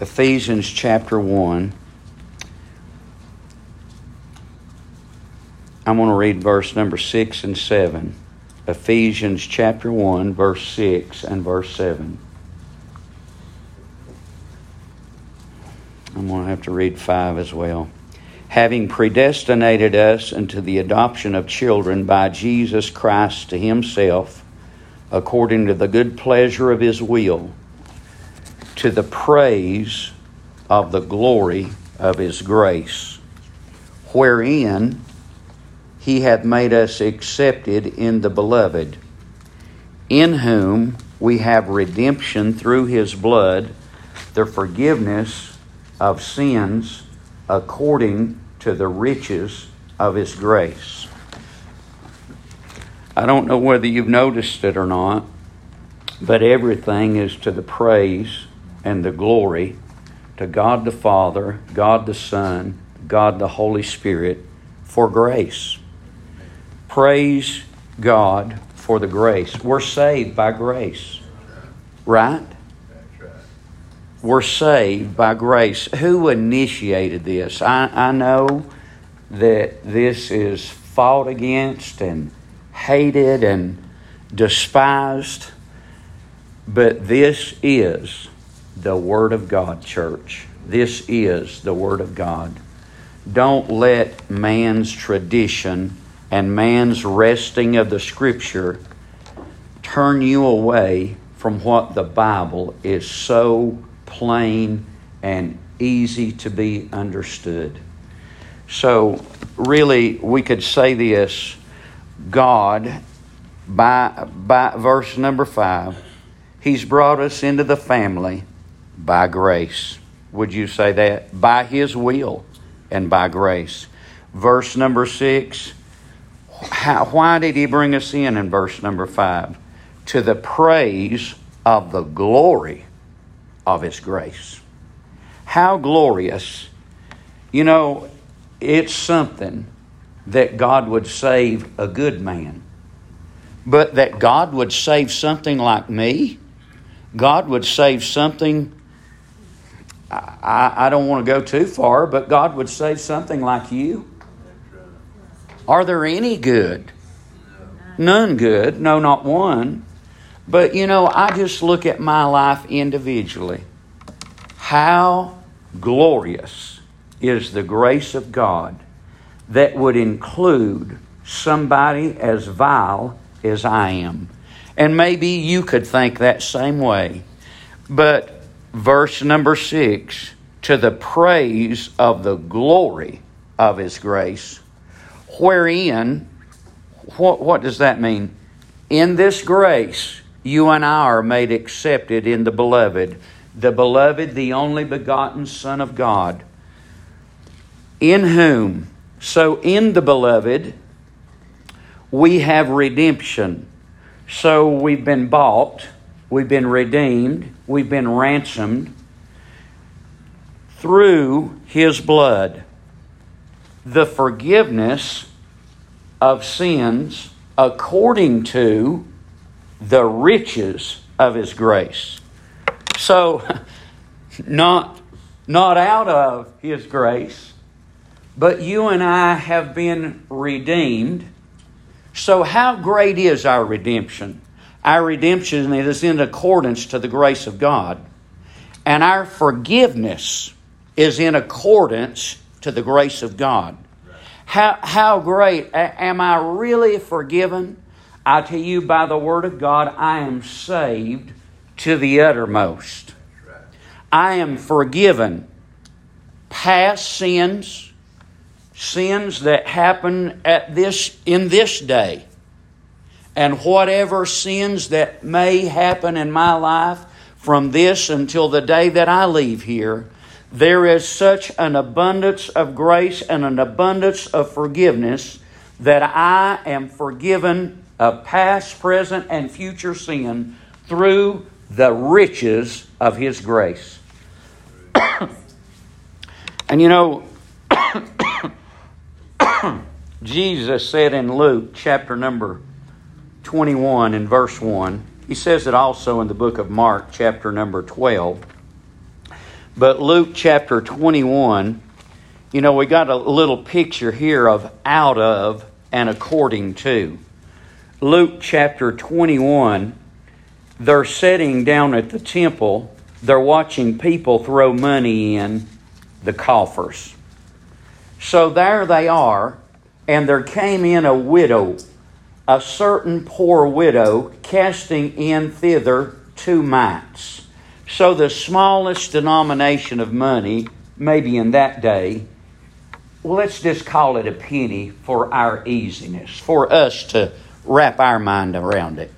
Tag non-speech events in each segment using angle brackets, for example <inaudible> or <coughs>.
Ephesians chapter 1. I'm going to read verse number 6 and 7. Ephesians chapter 1, verse 6 and verse 7. I'm going to have to read 5 as well. Having predestinated us unto the adoption of children by Jesus Christ to Himself, according to the good pleasure of His will, to the praise of the glory of His grace, wherein He hath made us accepted in the Beloved, in whom we have redemption through His blood, the forgiveness of sins according to the riches of His grace. I don't know whether you've noticed it or not, but everything is to the praise and the glory to God the Father, God the Son, God the Holy Spirit for grace. Praise God for the grace. We're saved by grace, right? We're saved by grace. Who initiated this? I, I know that this is fought against and hated and despised, but this is the Word of God, church. This is the Word of God. Don't let man's tradition and man's wresting of the Scripture turn you away from what the Bible is so plain and easy to be understood. So, really, we could say this God, by, by verse number five, He's brought us into the family by grace. Would you say that? By His will and by grace. Verse number six, how, why did He bring us in in verse number five? To the praise of the glory of His grace. How glorious. You know, it's something that God would save a good man, but that God would save something like me, God would save something. I, I don't want to go too far, but God would save something like you. Are there any good? None good. No, not one. But you know, I just look at my life individually. How glorious is the grace of God that would include somebody as vile as I am. And maybe you could think that same way. But verse number six to the praise of the glory of His grace, wherein, what, what does that mean? In this grace, you and I are made accepted in the beloved. The beloved, the only begotten Son of God, in whom, so in the beloved, we have redemption. So we've been bought, we've been redeemed, we've been ransomed through His blood. The forgiveness of sins according to the riches of His grace. So, <laughs> not, not out of His grace, but you and I have been redeemed. So, how great is our redemption? Our redemption is in accordance to the grace of God, and our forgiveness is in accordance to the grace of God. How, how great am I really forgiven? I tell you, by the Word of God, I am saved to the uttermost. I am forgiven past sins, sins that happen at this in this day, and whatever sins that may happen in my life from this until the day that I leave here. There is such an abundance of grace and an abundance of forgiveness that I am forgiven of past, present, and future sin through the riches of His grace. <coughs> and you know, <coughs> Jesus said in Luke chapter number 21 and verse 1, he says it also in the book of Mark chapter number 12. But Luke chapter 21, you know, we got a little picture here of out of and according to. Luke chapter 21, they're sitting down at the temple, they're watching people throw money in the coffers. So there they are, and there came in a widow, a certain poor widow, casting in thither two mites. So the smallest denomination of money, maybe in that day, well, let's just call it a penny for our easiness, for us to wrap our mind around it.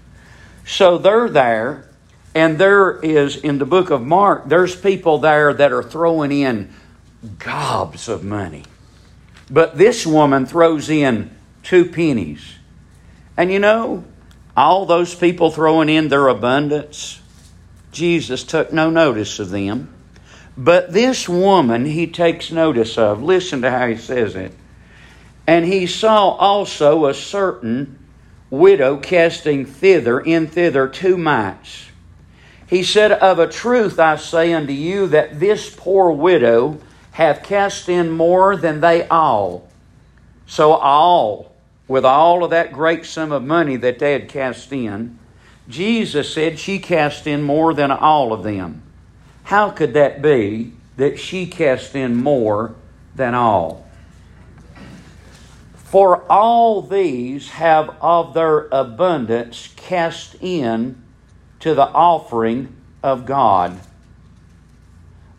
So they're there, and there is, in the book of Mark, there's people there that are throwing in gobs of money. But this woman throws in two pennies. And you know, all those people throwing in their abundance, Jesus took no notice of them. But this woman he takes notice of. Listen to how he says it. And he saw also a certain widow casting thither in thither two mites. He said, Of a truth I say unto you that this poor widow hath cast in more than they all. So all, with all of that great sum of money that they had cast in, Jesus said she cast in more than all of them. How could that be that she cast in more than all? For all these have of their abundance cast in to the offering of God.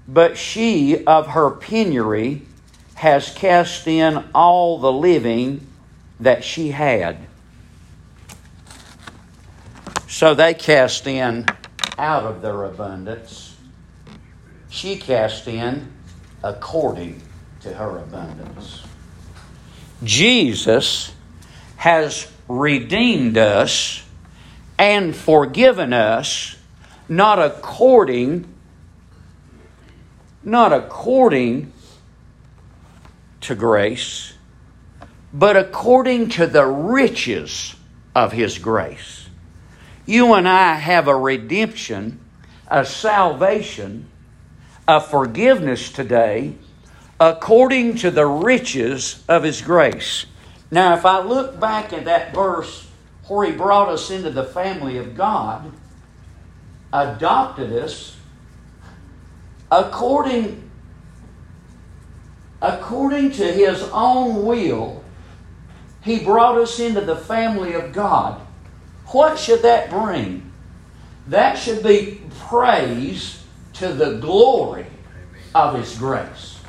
But she of her penury has cast in all the living that she had. So they cast in out of their abundance. She cast in according to her abundance. Jesus has redeemed us and forgiven us not according not according to grace but according to the riches of his grace you and I have a redemption a salvation a forgiveness today according to the riches of his grace. Now, if I look back at that verse where he brought us into the family of God, adopted us according according to his own will, he brought us into the family of God. What should that bring? That should be praise to the glory of his grace.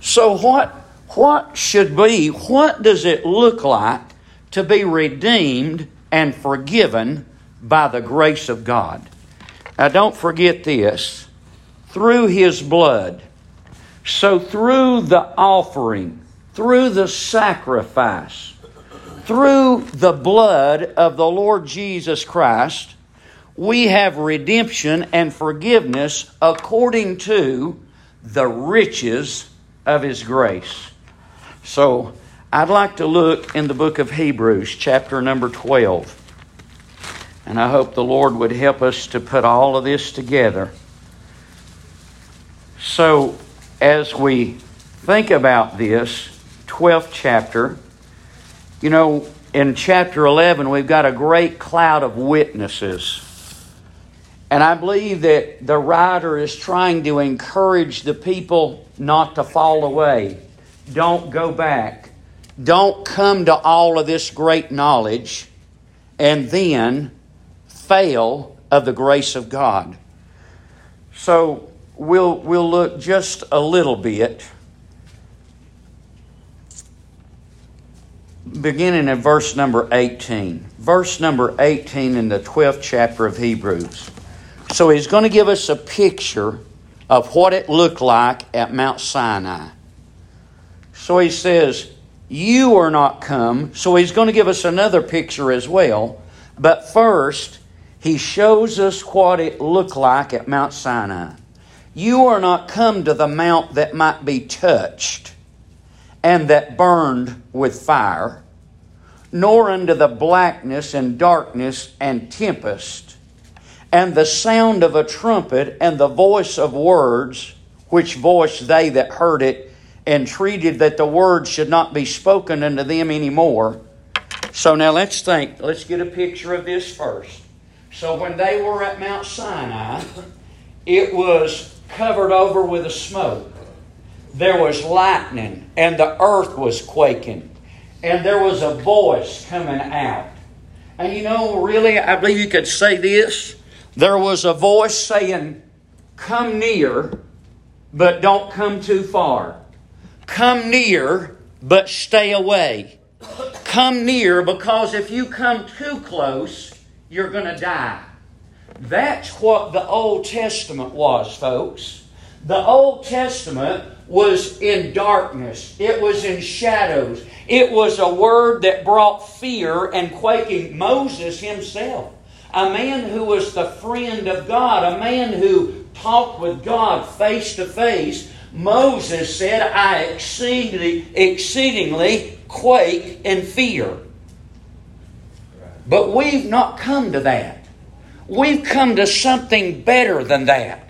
So what what should be what does it look like to be redeemed and forgiven by the grace of God? Now don't forget this. Through his blood. So through the offering, through the sacrifice, through the blood of the Lord Jesus Christ, we have redemption and forgiveness according to the riches of His grace. So, I'd like to look in the book of Hebrews, chapter number 12. And I hope the Lord would help us to put all of this together. So, as we think about this 12th chapter, you know, in chapter 11, we've got a great cloud of witnesses. And I believe that the writer is trying to encourage the people not to fall away. Don't go back. Don't come to all of this great knowledge and then fail of the grace of God. So we'll, we'll look just a little bit, beginning in verse number 18. Verse number 18 in the 12th chapter of Hebrews. So he's going to give us a picture of what it looked like at Mount Sinai. So he says, You are not come. So he's going to give us another picture as well. But first, he shows us what it looked like at Mount Sinai. You are not come to the mount that might be touched and that burned with fire, nor unto the blackness and darkness and tempest and the sound of a trumpet, and the voice of words, which voice they that heard it entreated that the word should not be spoken unto them any more. So now let's think. Let's get a picture of this first. So when they were at Mount Sinai, it was covered over with a smoke. There was lightning, and the earth was quaking, and there was a voice coming out. And you know, really, I believe you could say this. There was a voice saying, Come near, but don't come too far. Come near, but stay away. Come near because if you come too close, you're going to die. That's what the Old Testament was, folks. The Old Testament was in darkness, it was in shadows. It was a word that brought fear and quaking. Moses himself, a man who was the friend of God, a man who talked with God face to face, Moses said, I exceedingly, exceedingly quake in fear. But we've not come to that. We've come to something better than that.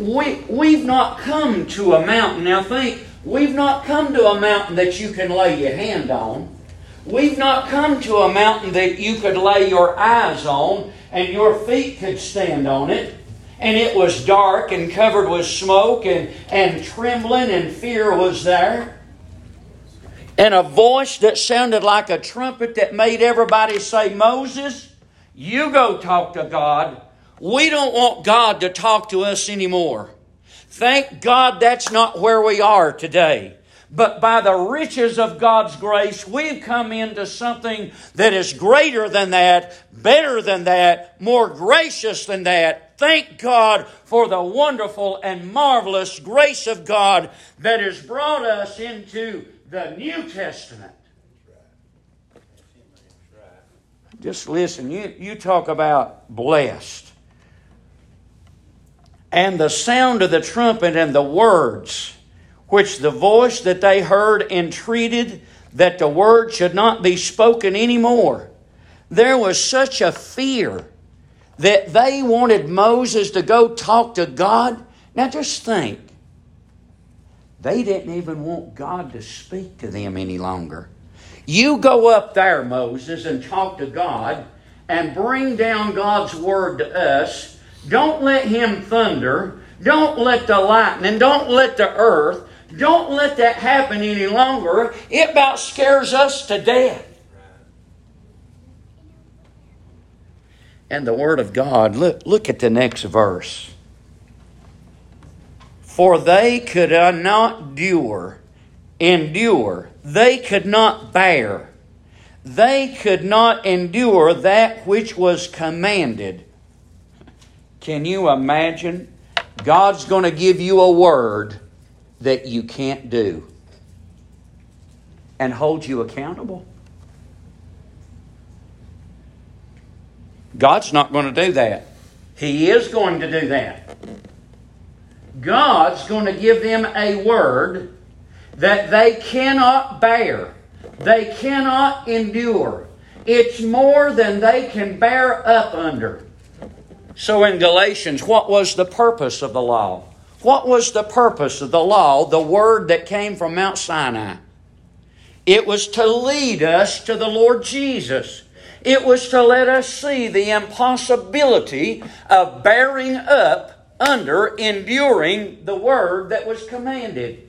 We, we've not come to a mountain. Now think, we've not come to a mountain that you can lay your hand on. We've not come to a mountain that you could lay your eyes on and your feet could stand on it and it was dark and covered with smoke, and, and trembling and fear was there. And a voice that sounded like a trumpet that made everybody say, Moses, you go talk to God. We don't want God to talk to us anymore. Thank God that's not where we are today. But by the riches of God's grace, we've come into something that is greater than that, better than that, more gracious than that, thank God for the wonderful and marvelous grace of God that has brought us into the New Testament. Just listen, you, you talk about blessed. And the sound of the trumpet and the words, which the voice that they heard entreated that the word should not be spoken any more. There was such a fear that they wanted Moses to go talk to God. Now just think. They didn't even want God to speak to them any longer. You go up there, Moses, and talk to God and bring down God's word to us. Don't let him thunder. Don't let the lightning. Don't let the earth. Don't let that happen any longer. It about scares us to death. and the Word of God. Look, look at the next verse. For they could uh, not endure, endure, they could not bear, they could not endure that which was commanded. Can you imagine? God's going to give you a word that you can't do and hold you accountable. God's not going to do that. He is going to do that. God's going to give them a word that they cannot bear, they cannot endure. It's more than they can bear up under. So in Galatians, what was the purpose of the law? What was the purpose of the law, the word that came from Mount Sinai? It was to lead us to the Lord Jesus. It was to let us see the impossibility of bearing up under, enduring the word that was commanded.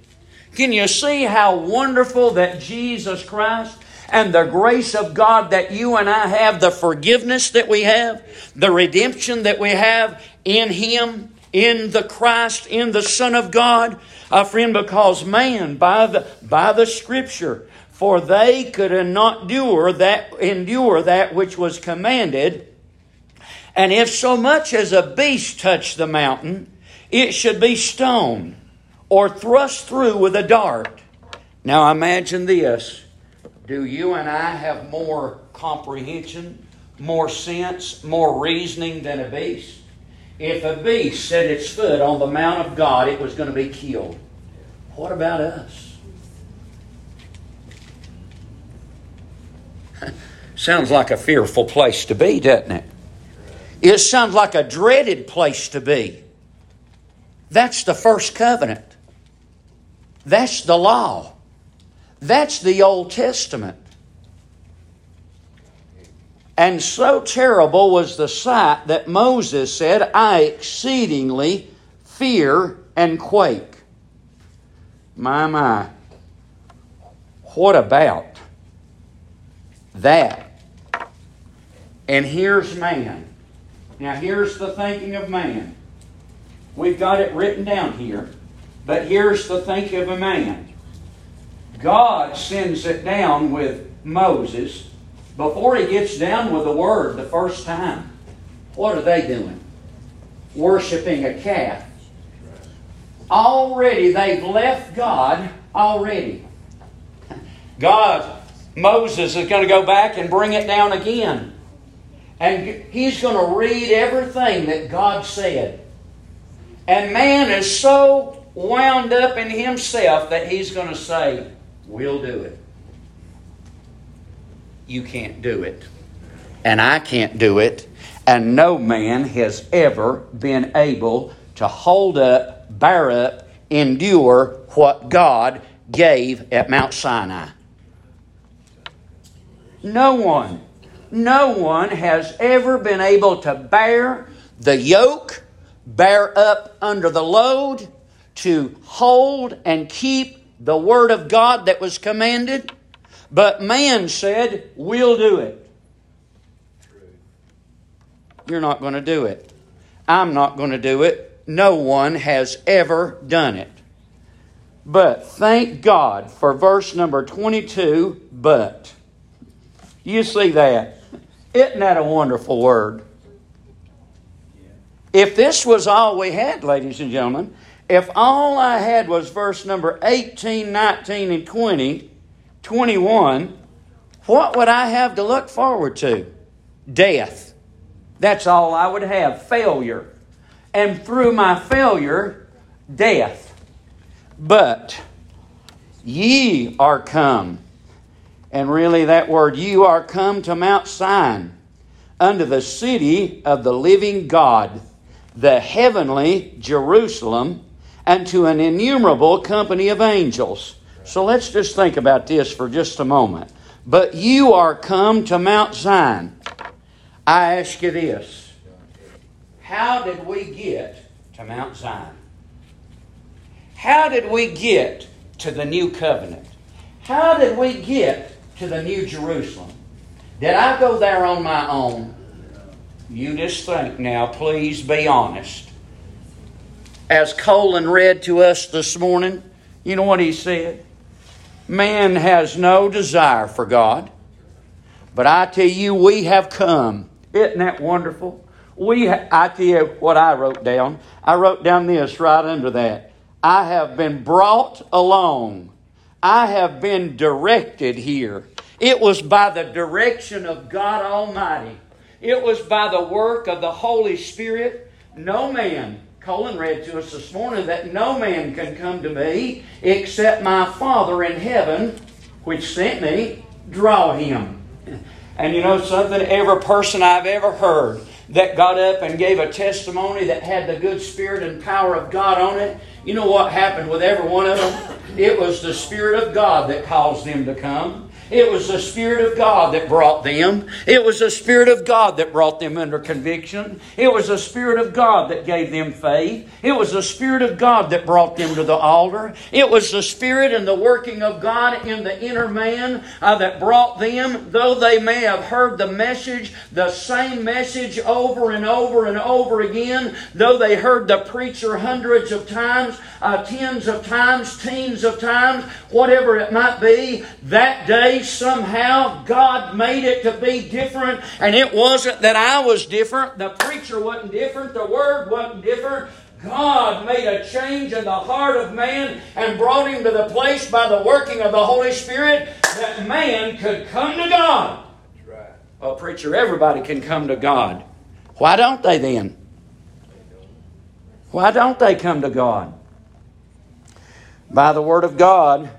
Can you see how wonderful that Jesus Christ and the grace of God that you and I have, the forgiveness that we have, the redemption that we have in Him, in the Christ, in the Son of God? A friend, because man, by the, by the Scripture, for they could not endure that, endure that which was commanded. And if so much as a beast touch the mountain, it should be stoned or thrust through with a dart. Now imagine this. Do you and I have more comprehension, more sense, more reasoning than a beast? If a beast set its foot on the Mount of God, it was going to be killed. What about us? <laughs> Sounds like a fearful place to be, doesn't it? It sounds like a dreaded place to be. That's the first covenant. That's the law. That's the Old Testament. And so terrible was the sight that Moses said, I exceedingly fear and quake. My, my. What about that? And here's man. Now, here's the thinking of man. We've got it written down here, but here's the thinking of a man. God sends it down with Moses before he gets down with the word the first time. What are they doing? Worshipping a calf. Already they've left God already. God, Moses is going to go back and bring it down again. And he's going to read everything that God said. And man is so wound up in himself that he's going to say, We'll do it. You can't do it. And I can't do it. And no man has ever been able to hold up, bear up, endure what God gave at Mount Sinai. No one, no one has ever been able to bear the yoke, bear up under the load, to hold and keep the word of God that was commanded. But man said, We'll do it. You're not going to do it. I'm not going to do it. No one has ever done it. But thank God for verse number 22, but. You see that? Isn't that a wonderful word? If this was all we had, ladies and gentlemen, if all I had was verse number 18, 19, and 20, 21, what would I have to look forward to? Death. That's all I would have failure. And through my failure, death. But ye are come and really, that word, you are come to Mount Sion, unto the city of the living God, the heavenly Jerusalem, and to an innumerable company of angels. So let's just think about this for just a moment. But you are come to Mount Zion. I ask you this How did we get to Mount Zion? How did we get to the new covenant? How did we get to the New Jerusalem. Did I go there on my own? You just think now, please be honest. As Colin read to us this morning, you know what he said? Man has no desire for God. But I tell you, we have come. Isn't that wonderful? We, I tell you what I wrote down. I wrote down this right under that. I have been brought along I have been directed here. It was by the direction of God Almighty. It was by the work of the Holy Spirit. No man, Colin read to us this morning, that no man can come to me except my Father in heaven, which sent me, draw him. And you know something? Every person I've ever heard that got up and gave a testimony that had the good spirit and power of God on it, you know what happened with every one of them? It was the Spirit of God that caused them to come. It was the Spirit of God that brought them. It was the Spirit of God that brought them under conviction. It was the Spirit of God that gave them faith. It was the Spirit of God that brought them to the altar. It was the Spirit and the working of God in the inner man uh, that brought them, though they may have heard the message, the same message over and over and over again, though they heard the preacher hundreds of times, uh, tens of times, teens of times, whatever it might be, that day somehow God made it to be different. And it wasn't that I was different, the preacher wasn't different, the word wasn't different. God made a change in the heart of man and brought him to the place by the working of the Holy Spirit that man could come to God. Right. Well, preacher, everybody can come to God. Why don't they then? Why don't they come to God? By the Word of God.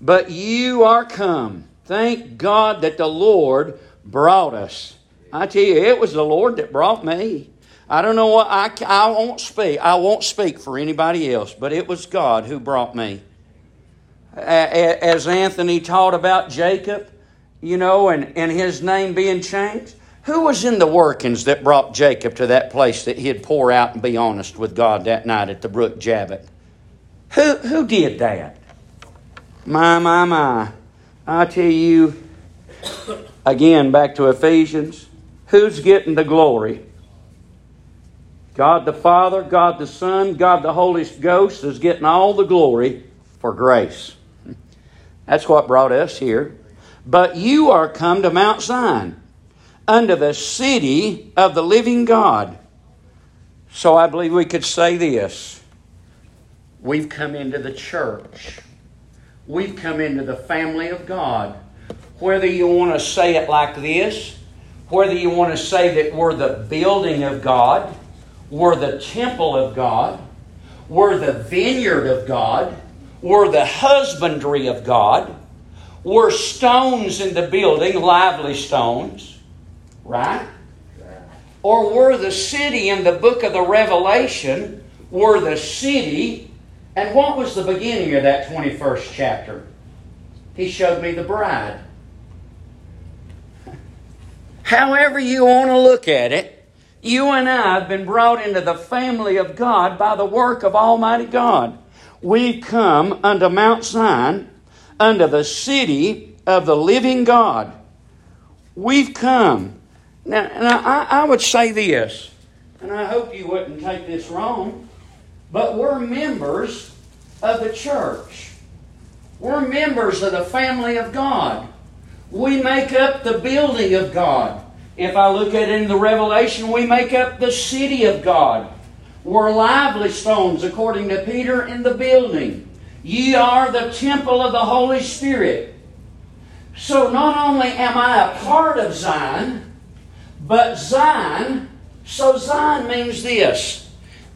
But you are come Thank God that the Lord brought us. I tell you, it was the Lord that brought me. I don't know what I, I won't speak. I won't speak for anybody else, but it was God who brought me. As Anthony taught about Jacob, you know, and, and his name being changed, who was in the workings that brought Jacob to that place that he'd pour out and be honest with God that night at the brook Jabbok? Who, who did that? My, my, my. I tell you, again, back to Ephesians, who's getting the glory? God the Father, God the Son, God the Holy Ghost is getting all the glory for grace. That's what brought us here. But you are come to Mount Zion unto the city of the living God. So I believe we could say this We've come into the church, we've come into the family of God. Whether you want to say it like this, whether you want to say that we're the building of God, we're the temple of God, we're the vineyard of God, we're the husbandry of God, we're stones in the building, lively stones. Right? Or were the city in the book of the Revelation, were the city, and what was the beginning of that 21st chapter? He showed me the bride. However, you want to look at it, you and I have been brought into the family of God by the work of Almighty God. We've come unto Mount Zion, unto the city of the living God. We've come now, now I, I would say this, and I hope you wouldn't take this wrong, but we're members of the church. We're members of the family of God. We make up the building of God. If I look at it in the Revelation, we make up the city of God. We're lively stones, according to Peter, in the building. Ye are the temple of the Holy Spirit. So not only am I a part of Zion, but Zion, so Zion means this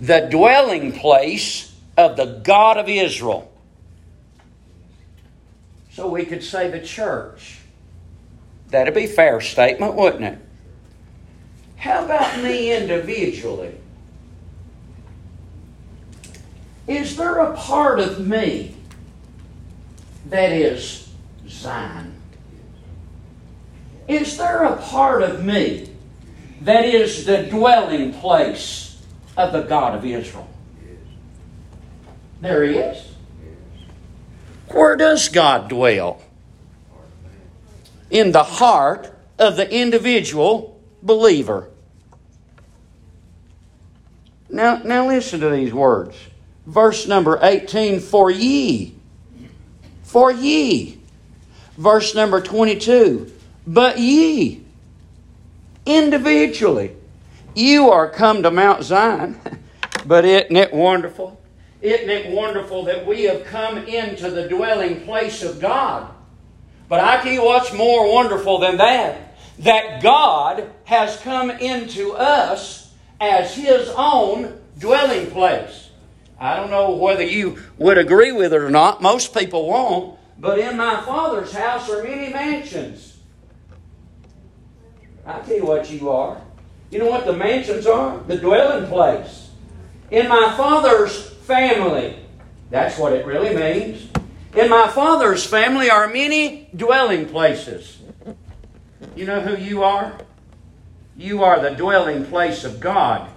the dwelling place of the God of Israel. So we could say the church. That'd be a fair statement, wouldn't it? How about me individually? Is there a part of me that is Zion? Is there a part of me that is the dwelling place of the God of Israel. There he is. Where does God dwell? In the heart of the individual believer. Now, now listen to these words. Verse number 18 For ye, for ye. Verse number 22 But ye individually. You are come to Mount Zion, <laughs> but isn't it wonderful? Isn't it wonderful that we have come into the dwelling place of God? But I tell you what's more wonderful than that that God has come into us as His own dwelling place. I don't know whether you would agree with it or not. Most people won't. But in my Father's house are many mansions. I'll tell you what you are. You know what the mansions are? The dwelling place. In my Father's family. That's what it really means. In my Father's family are many dwelling places. You know who you are? You are the dwelling place of God.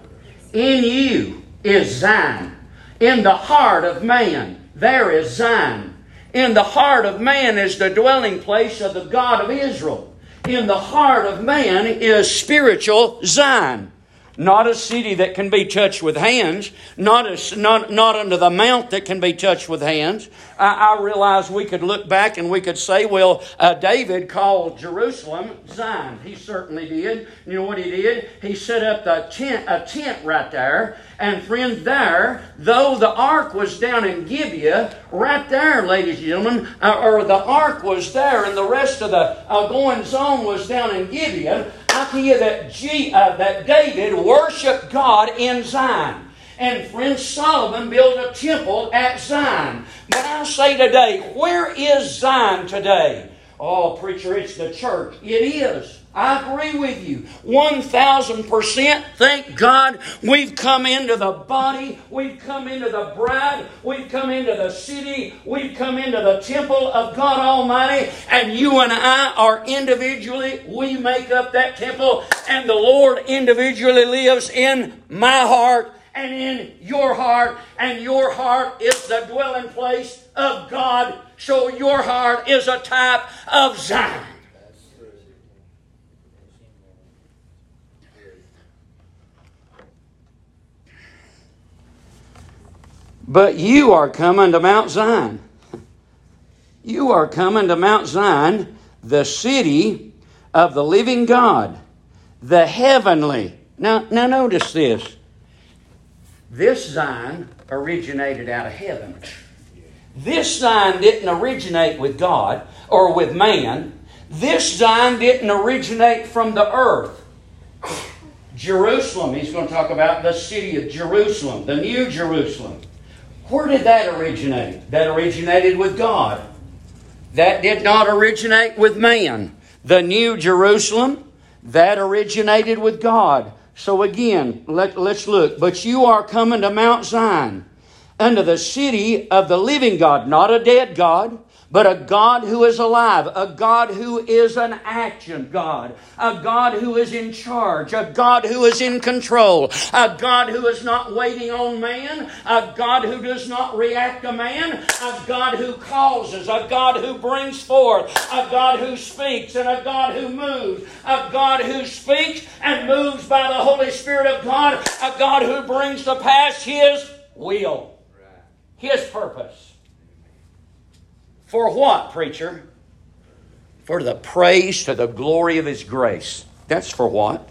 In you is Zion. In the heart of man, there is Zion. In the heart of man is the dwelling place of the God of Israel in the heart of man is spiritual Zion. Not a city that can be touched with hands, not, a, not, not under the mount that can be touched with hands. I, I realize we could look back and we could say, well, uh, David called Jerusalem Zion. He certainly did. You know what he did? He set up the tent, a tent right there. And friend, there, though the ark was down in Gibeah, right there, ladies and gentlemen, uh, or the ark was there and the rest of the uh, goings on was down in Gibeah, I tell you that, G, uh, that David worshiped God in Zion. And friend Solomon built a temple at Zion. But I say today, where is Zion today? Oh, preacher, it's the church. It is. I agree with you. 1000%. Thank God we've come into the body. We've come into the bride. We've come into the city. We've come into the temple of God Almighty. And you and I are individually, we make up that temple. And the Lord individually lives in my heart and in your heart. And your heart is the dwelling place of God. So your heart is a type of Zion. But you are coming to Mount Zion. You are coming to Mount Zion, the city of the living God, the heavenly. Now, now notice this. This Zion originated out of heaven. This Zion didn't originate with God or with man. This Zion didn't originate from the earth. Jerusalem, he's going to talk about the city of Jerusalem, the new Jerusalem. Where did that originate? That originated with God. That did not originate with man. The New Jerusalem, that originated with God. So again, let, us look. But you are coming to Mount Zion, unto the city of the living God, not a dead God, but a God who is alive, a God who is an action God, a God who is in charge, a God who is in control, a God who is not waiting on man, a God who does not react to man, a God who causes, a God who brings forth, a God who speaks, and a God who moves, a God who speaks and moves by the Holy Spirit of God, a God who brings to pass His will, His purpose. For what, preacher? For the praise to the glory of His grace. That's for what?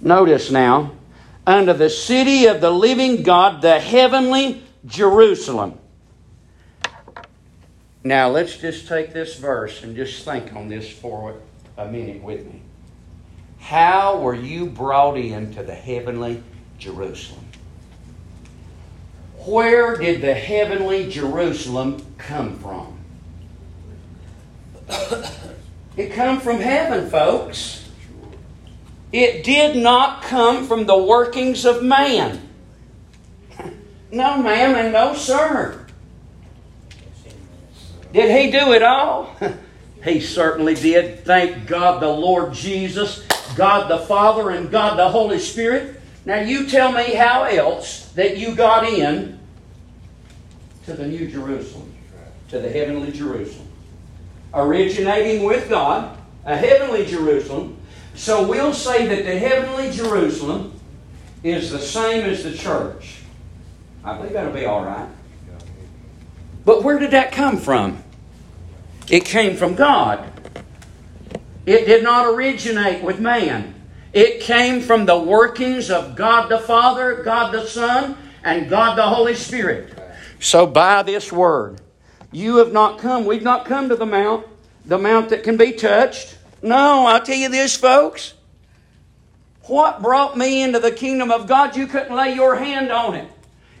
Notice now, unto the city of the living God, the heavenly Jerusalem. Now let's just take this verse and just think on this for a minute with me. How were you brought into the heavenly Jerusalem? Where did the heavenly Jerusalem come from? It come from heaven, folks. It did not come from the workings of man. No, ma'am, and no, sir. Did he do it all? <laughs> He certainly did. Thank God the Lord Jesus, God the Father, and God the Holy Spirit. Now you tell me how else that you got in to the New Jerusalem, to the heavenly Jerusalem. Originating with God, a heavenly Jerusalem. So we'll say that the heavenly Jerusalem is the same as the church. I believe that'll be all right. But where did that come from? It came from God. It did not originate with man. It came from the workings of God the Father, God the Son, and God the Holy Spirit. So by this word, you have not come, we've not come to the mount, the mount that can be touched. No, I'll tell you this, folks. What brought me into the kingdom of God? You couldn't lay your hand on it.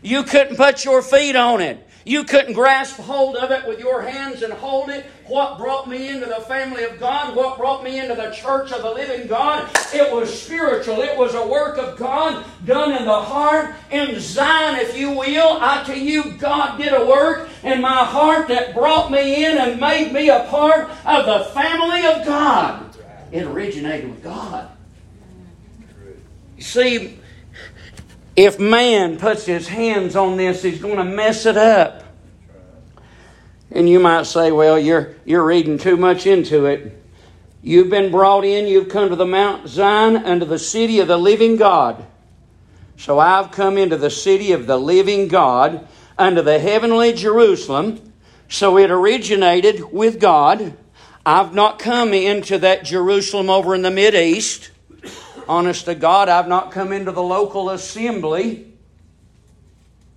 You couldn't put your feet on it. You couldn't grasp hold of it with your hands and hold it. What brought me into the family of God? What brought me into the church of the living God? It was spiritual. It was a work of God done in the heart, in Zion, if you will. I tell you, God did a work in my heart that brought me in and made me a part of the family of God. It originated with God. You see, if man puts his hands on this, he's going to mess it up. And you might say, well, you're, you're reading too much into it. You've been brought in, you've come to the Mount Zion, unto the city of the living God. So I've come into the city of the living God, unto the heavenly Jerusalem. So it originated with God. I've not come into that Jerusalem over in the Mid East honest to God, I've not come into the local assembly.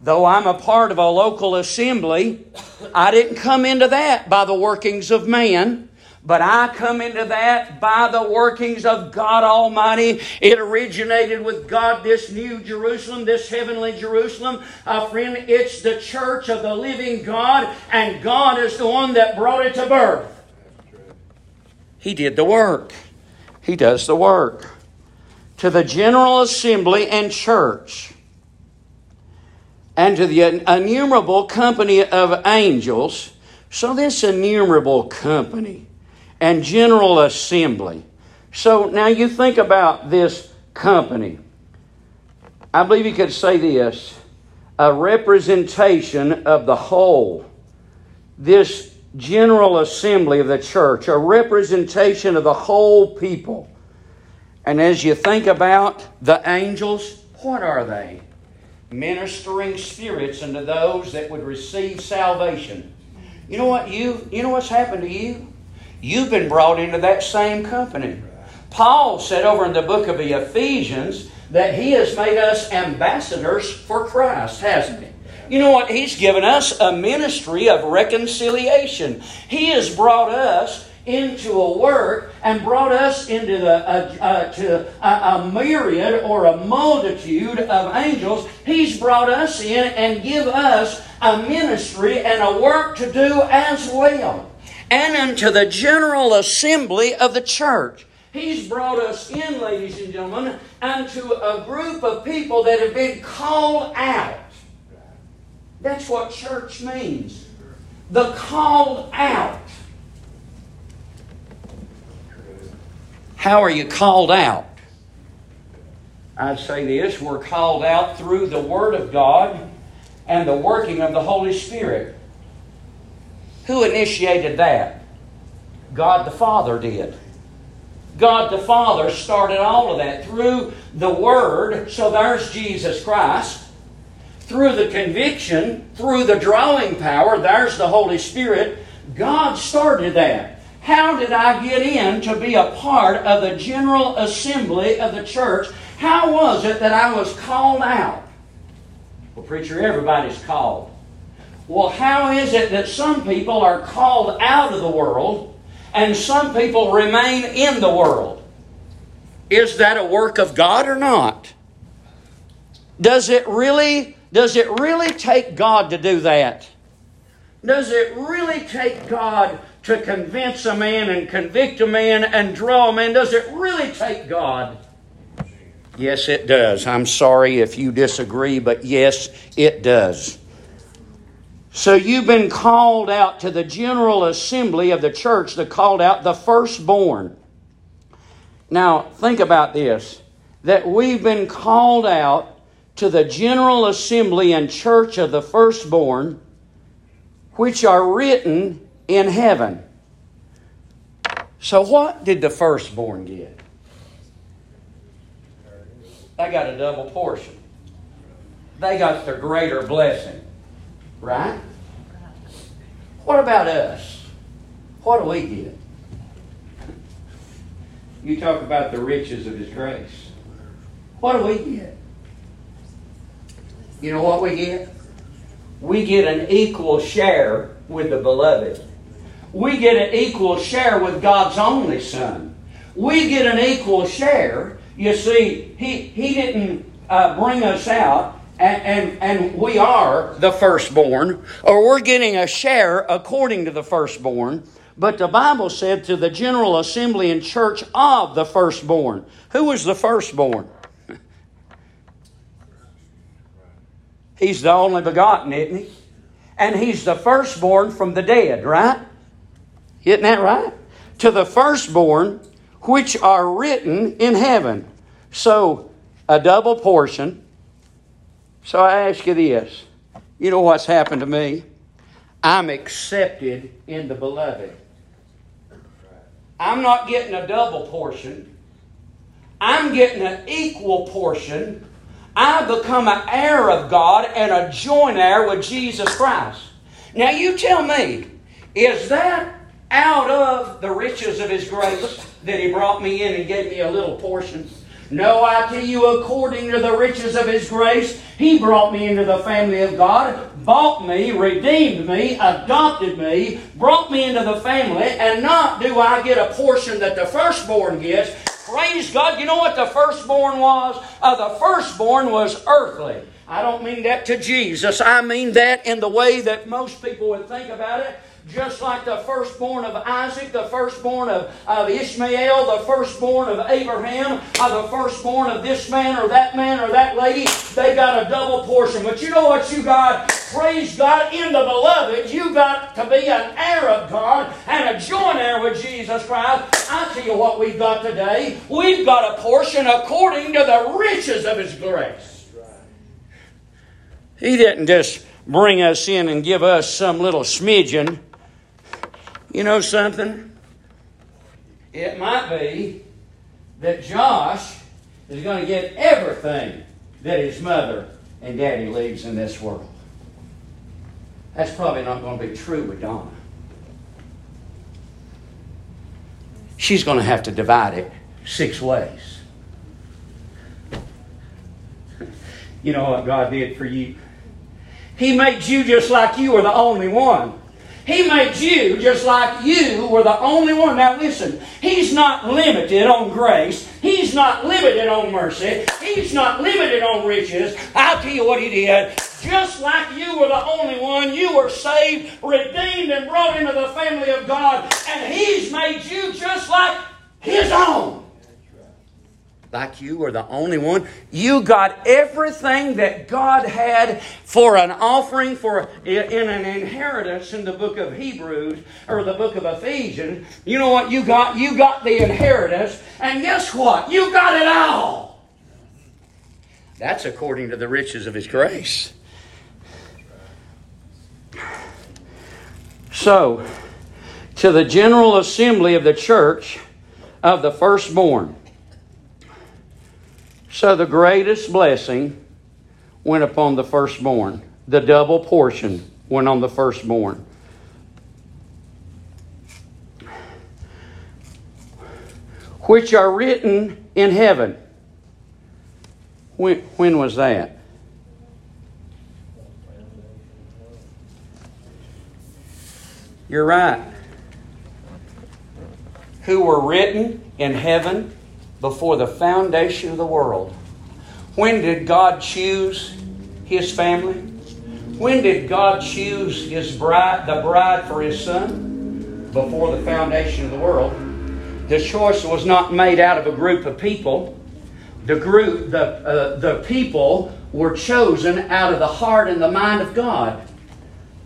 Though I'm a part of a local assembly, I didn't come into that by the workings of man, but I come into that by the workings of God Almighty. It originated with God, this new Jerusalem, this heavenly Jerusalem. Friend, it's the church of the living God, and God is the one that brought it to birth. He did the work. He does the work. To the general assembly and church, and to the innumerable company of angels. So, this innumerable company and general assembly. So, now you think about this company. I believe you could say this a representation of the whole. This general assembly of the church, a representation of the whole people. And as you think about the angels, what are they? Ministering spirits unto those that would receive salvation. You know what you you know what's happened to you? You've been brought into that same company. Paul said over in the book of the Ephesians that he has made us ambassadors for Christ, hasn't he? You know what? He's given us a ministry of reconciliation. He has brought us into a work and brought us into the uh, uh, to a, a, myriad or a multitude of angels. He's brought us in and give us a ministry and a work to do as well, and unto the general assembly of the church. He's brought us in, ladies and gentlemen, unto a group of people that have been called out that's what church means. The called out. How are you called out? I'd say this we're called out through the Word of God and the working of the Holy Spirit. Who initiated that? God the Father did. God the Father started all of that through the Word. So there's Jesus Christ through the conviction, through the drawing power, there's the Holy Spirit. God started that. How did I get in to be a part of the general assembly of the church? How was it that I was called out? Well, preacher, everybody's called. Well, how is it that some people are called out of the world and some people remain in the world? Is that a work of God or not? Does it really does it really take God to do that? Does it really take God to convince a man and convict a man and draw a man? Does it really take God? Yes, it does. I'm sorry if you disagree, but yes, it does. So you've been called out to the general assembly of the church, the called out the firstborn. Now, think about this that we've been called out to the general assembly and church of the firstborn, which are written in heaven. So, what did the firstborn get? They got a double portion. They got the greater blessing. Right? What about us? What do we get? You talk about the riches of His grace. What do we get? You know what we get? We get an equal share with the beloved. We get an equal share with God's only Son. We get an equal share. You see, He, he didn't uh, bring us out and, and, and we are the firstborn, or we're getting a share according to the firstborn. But the Bible said to the general assembly and church of the firstborn. Who was the firstborn? He's the only begotten, isn't he? And he's the firstborn from the dead, right? Isn't that right? To the firstborn which are written in heaven. So, a double portion. So I ask you this. You know what's happened to me? I'm accepted in the beloved. I'm not getting a double portion. I'm getting an equal portion I become an heir of God and a joint heir with Jesus Christ. Now you tell me, is that out of the riches of His grace that He brought me in and gave me a little portion? No, I tell you, according to the riches of His grace, He brought me into the family of God, bought me, redeemed me, adopted me, brought me into the family, and not do I get a portion that the firstborn gets, Praise God. You know what the firstborn was? Uh, the firstborn was earthly. I don't mean that to Jesus. I mean that in the way that most people would think about it. Just like the firstborn of Isaac, the firstborn of, of Ishmael, the firstborn of Abraham, or the firstborn of this man or that man or that lady. They got a double portion. But you know what you got? Praise God in the beloved. You got to be an heir of God and a joint heir with Jesus Christ. I tell you what we've got today. We've got a portion according to the riches of His grace. He didn't just bring us in and give us some little smidgen. You know something? It might be that Josh is going to get everything that his mother and daddy leaves in this world. That's probably not going to be true with Donna. She's going to have to divide it six ways. You know what God did for you? He made you just like you were the only one. He made you just like you were the only one. Now listen, He's not limited on grace. He's not limited on mercy. He's not limited on riches. I'll tell you what He did. Just like you were the only one, you were saved, redeemed, and brought into the family of God. And He's made you just like His own like you were the only one. You got everything that God had for an offering, for in an inheritance in the book of Hebrews or the book of Ephesians. You know what you got? You got the inheritance, and guess what? You got it all. That's according to the riches of His grace. So, to the general assembly of the church of the firstborn so the greatest blessing went upon the firstborn. The double portion went on the firstborn. Which are written in heaven. When, when was that? You're right. Who were written in heaven before the foundation of the world. When did God choose his family? When did God choose his bride, the bride for his son? Before the foundation of the world. The choice was not made out of a group of people. The group, the, uh, the people were chosen out of the heart and the mind of God.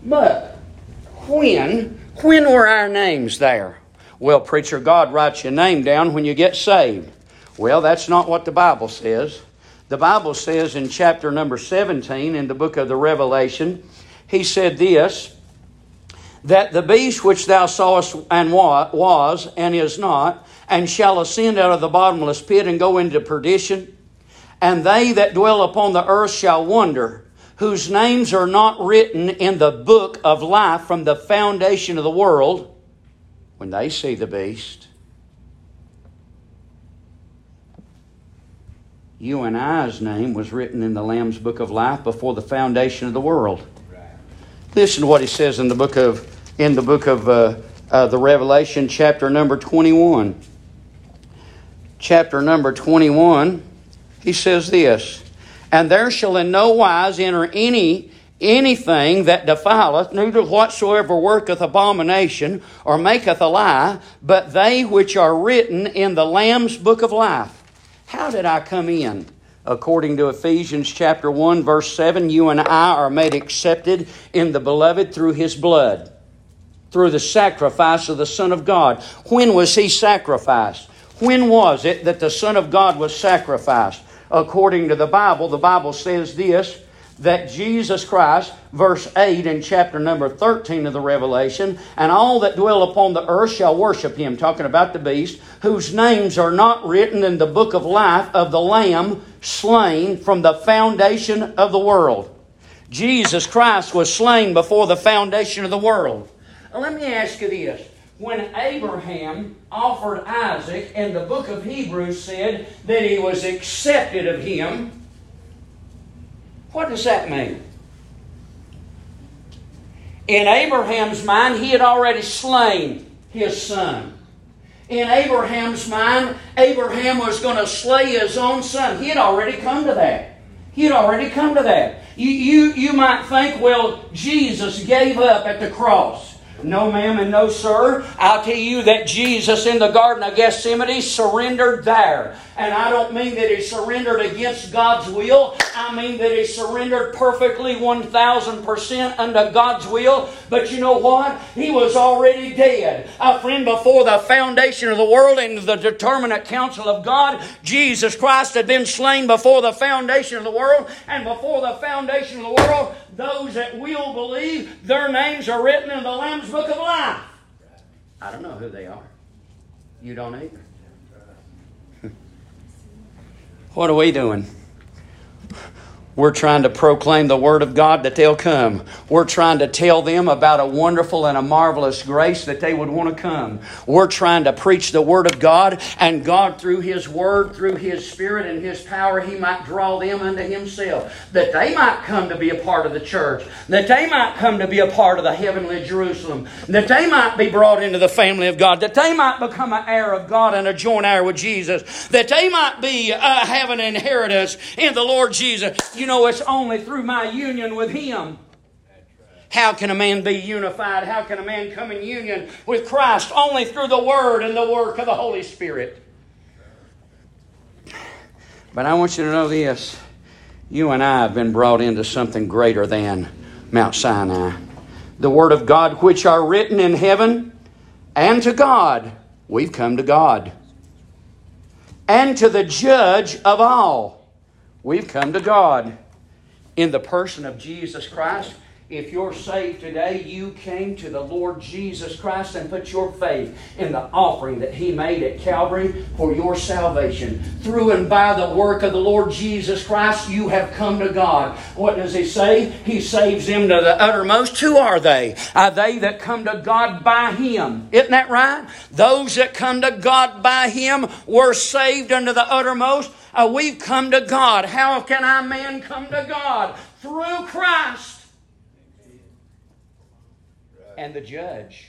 But when, when were our names there? Well, preacher, God writes your name down when you get saved. Well, that's not what the Bible says. The Bible says in chapter number 17 in the book of the Revelation, he said this that the beast which thou sawest and was and is not, and shall ascend out of the bottomless pit and go into perdition, and they that dwell upon the earth shall wonder, whose names are not written in the book of life from the foundation of the world, when they see the beast you and I's name was written in the Lamb's book of life before the foundation of the world. Listen to what he says in the book of in the book of uh, uh, the Revelation, chapter number twenty-one. Chapter number twenty-one, he says this: "And there shall in no wise enter any." anything that defileth, neither whatsoever worketh abomination or maketh a lie, but they which are written in the Lamb's book of life. How did I come in? According to Ephesians chapter 1 verse 7, you and I are made accepted in the beloved through his blood, through the sacrifice of the Son of God. When was he sacrificed? When was it that the Son of God was sacrificed? According to the Bible, the Bible says this that Jesus Christ, verse 8 in chapter number 13 of the Revelation, and all that dwell upon the earth shall worship him, talking about the beast, whose names are not written in the book of life of the Lamb slain from the foundation of the world. Jesus Christ was slain before the foundation of the world. Let me ask you this. When Abraham offered Isaac, and the book of Hebrews said that he was accepted of him, what does that mean? In Abraham's mind, he had already slain his son. In Abraham's mind, Abraham was going to slay his own son. He had already come to that. He had already come to that. You, you, you might think, well, Jesus gave up at the cross. No, ma'am, and no, sir. I'll tell you that Jesus in the Garden of Gethsemane surrendered there. And I don't mean that he surrendered against God's will. I mean that he surrendered perfectly 1,000% under God's will. But you know what? He was already dead. A friend, before the foundation of the world and the determinate counsel of God, Jesus Christ had been slain before the foundation of the world. And before the foundation of the world, those that will believe, their names are written in the Lamb's Book of Life. I don't know who they are. You don't either. What are we doing? We're trying to proclaim the Word of God that they'll come. We're trying to tell them about a wonderful and a marvelous grace that they would want to come. We're trying to preach the Word of God, and God, through His Word, through His Spirit and His power, He might draw them unto Himself. That they might come to be a part of the church. That they might come to be a part of the heavenly Jerusalem. That they might be brought into the family of God. That they might become an heir of God and a joint heir with Jesus. That they might be uh, have an inheritance in the Lord Jesus. Know, it's only through my union with Him. How can a man be unified? How can a man come in union with Christ? Only through the Word and the work of the Holy Spirit. But I want you to know this you and I have been brought into something greater than Mount Sinai. The Word of God, which are written in heaven, and to God, we've come to God. And to the judge of all We've come to God in the person of Jesus Christ. If you're saved today, you came to the Lord Jesus Christ and put your faith in the offering that He made at Calvary for your salvation. Through and by the work of the Lord Jesus Christ, you have come to God. What does He say? He saves them to the uttermost. Who are they? Are they that come to God by Him? Isn't that right? Those that come to God by Him were saved unto the uttermost. Uh, we've come to God. How can our man come to God? Through Christ and the judge.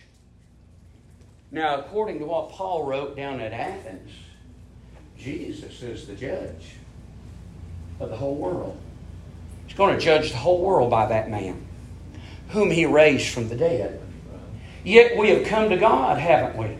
Now, according to what Paul wrote down at Athens, Jesus is the judge of the whole world. He's going to judge the whole world by that man, whom he raised from the dead. Yet we have come to God, haven't we?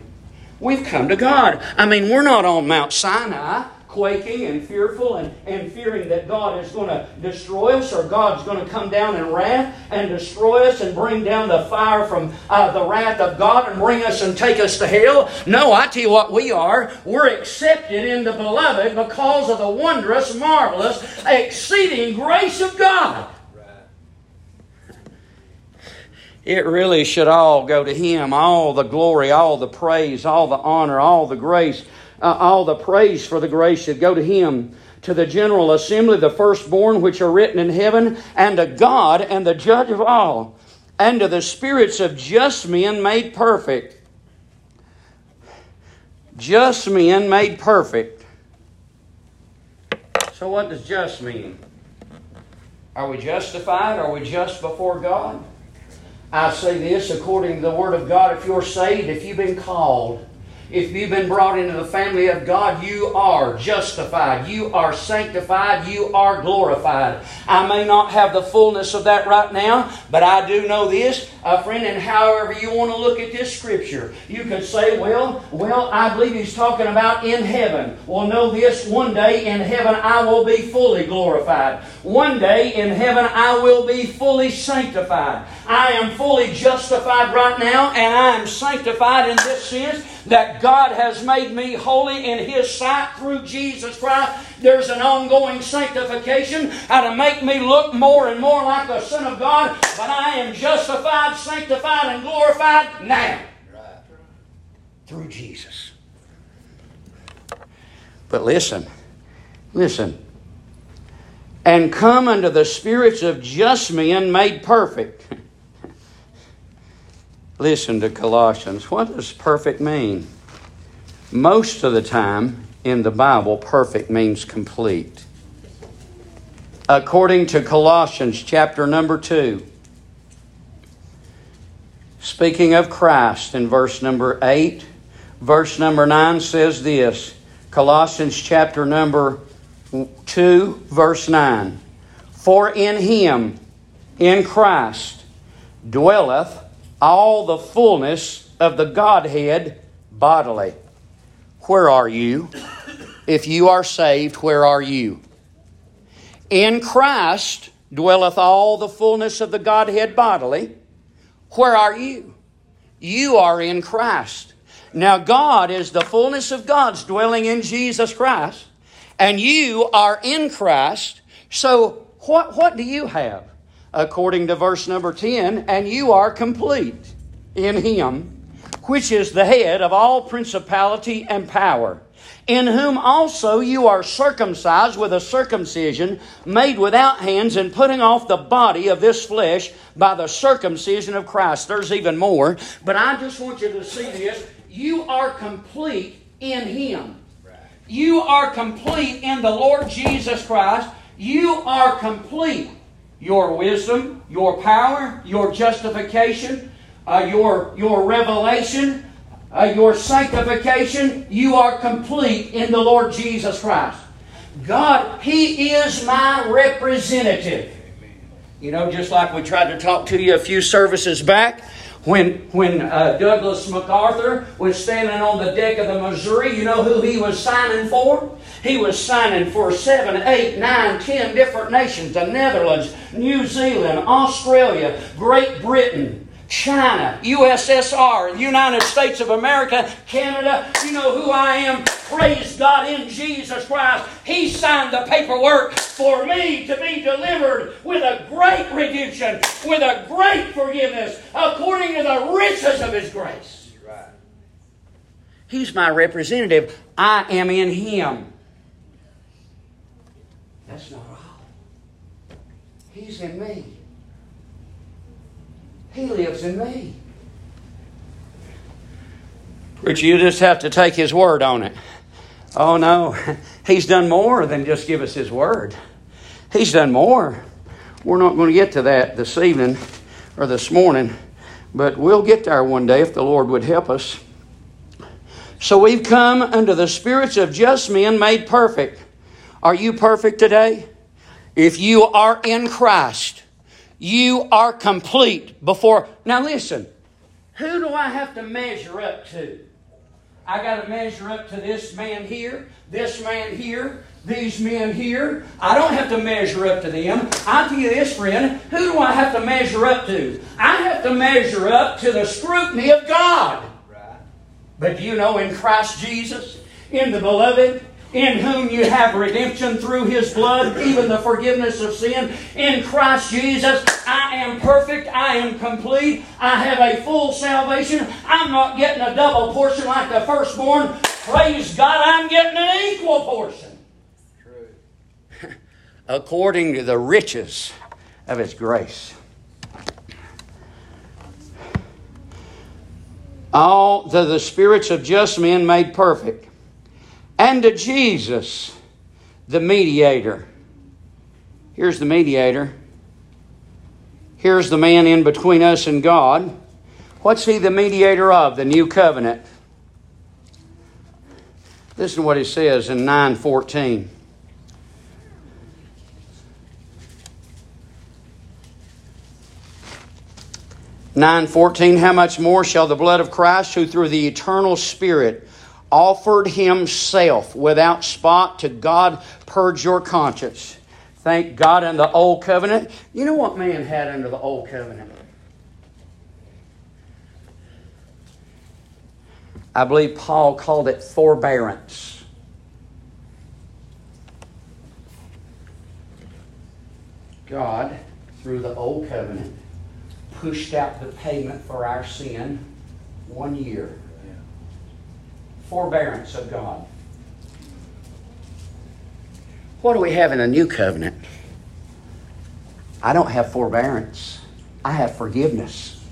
We've come to God. I mean, we're not on Mount Sinai quaking and fearful and, and fearing that God is going to destroy us or God's going to come down in wrath and destroy us and bring down the fire from uh, the wrath of God and bring us and take us to hell. No, I tell you what we are. We're accepted in the beloved because of the wondrous, marvelous, exceeding grace of God. It really should all go to Him. All the glory, all the praise, all the honor, all the grace uh, all the praise for the grace should go to him, to the general assembly, the firstborn which are written in heaven, and to God and the judge of all, and to the spirits of just men made perfect. Just men made perfect. So, what does just mean? Are we justified? Are we just before God? I say this according to the Word of God if you're saved, if you've been called, if you've been brought into the family of God, you are justified. You are sanctified. You are glorified. I may not have the fullness of that right now, but I do know this, uh, friend, and however you want to look at this scripture, you can say, well, well, I believe he's talking about in heaven. Well, know this, one day in heaven I will be fully glorified. One day in heaven I will be fully sanctified. I am fully justified right now, and I am sanctified in this sense that God has made me holy in His sight through Jesus Christ. There's an ongoing sanctification how to make me look more and more like the Son of God, but I am justified, sanctified, and glorified now through Jesus. But listen, listen. And come unto the spirits of just men made perfect <laughs> Listen to Colossians. What does perfect mean? Most of the time in the Bible, perfect means complete. According to Colossians chapter number 2, speaking of Christ in verse number 8, verse number 9 says this Colossians chapter number 2, verse 9 For in him, in Christ, dwelleth all the fullness of the Godhead bodily. Where are you? If you are saved, where are you? In Christ dwelleth all the fullness of the Godhead bodily. Where are you? You are in Christ. Now, God is the fullness of God's dwelling in Jesus Christ, and you are in Christ. So, what, what do you have? According to verse number 10, and you are complete in Him, which is the head of all principality and power in whom also you are circumcised with a circumcision made without hands, and putting off the body of this flesh by the circumcision of Christ. There's even more, but I just want you to see this. You are complete in Him. You are complete in the Lord Jesus Christ. You are complete. Your wisdom, your power, your justification, uh, your, your revelation, uh, your sanctification, you are complete in the Lord Jesus Christ. God, He is my representative. You know, just like we tried to talk to you a few services back, when, when uh, Douglas MacArthur was standing on the deck of the Missouri, you know who he was signing for? He was signing for seven, eight, nine, ten different nations the Netherlands, New Zealand, Australia, Great Britain, China, USSR, United States of America, Canada. You know who I am. Praise God in Jesus Christ. He signed the paperwork for me to be delivered with a great redemption, with a great forgiveness, according to the riches of His grace. He's my representative. I am in Him. That's not all. He's in me. He lives in me. Preacher, you just have to take His word on it. Oh no, He's done more than just give us His word. He's done more. We're not going to get to that this evening or this morning, but we'll get there one day if the Lord would help us. So we've come unto the spirits of just men made perfect. Are you perfect today? If you are in Christ, you are complete before. Now, listen, who do I have to measure up to? I got to measure up to this man here, this man here, these men here. I don't have to measure up to them. I tell you this, friend, who do I have to measure up to? I have to measure up to the scrutiny of God. Right. But you know, in Christ Jesus, in the beloved, in whom you have redemption through his blood, even the forgiveness of sin. In Christ Jesus, I am perfect. I am complete. I have a full salvation. I'm not getting a double portion like the firstborn. Praise God, I'm getting an equal portion. <laughs> According to the riches of his grace. All to the spirits of just men made perfect and to Jesus, the mediator. Here's the mediator. Here's the man in between us and God. What's he the mediator of? The new covenant. Listen to what he says in 914. Nine fourteen. How much more shall the blood of Christ, who through the eternal Spirit offered himself without spot to God, purge your conscience. Thank God in the old covenant. You know what man had under the old covenant? I believe Paul called it forbearance. God, through the old covenant, pushed out the payment for our sin one year forbearance of God. What do we have in the new covenant? I don't have forbearance, I have forgiveness.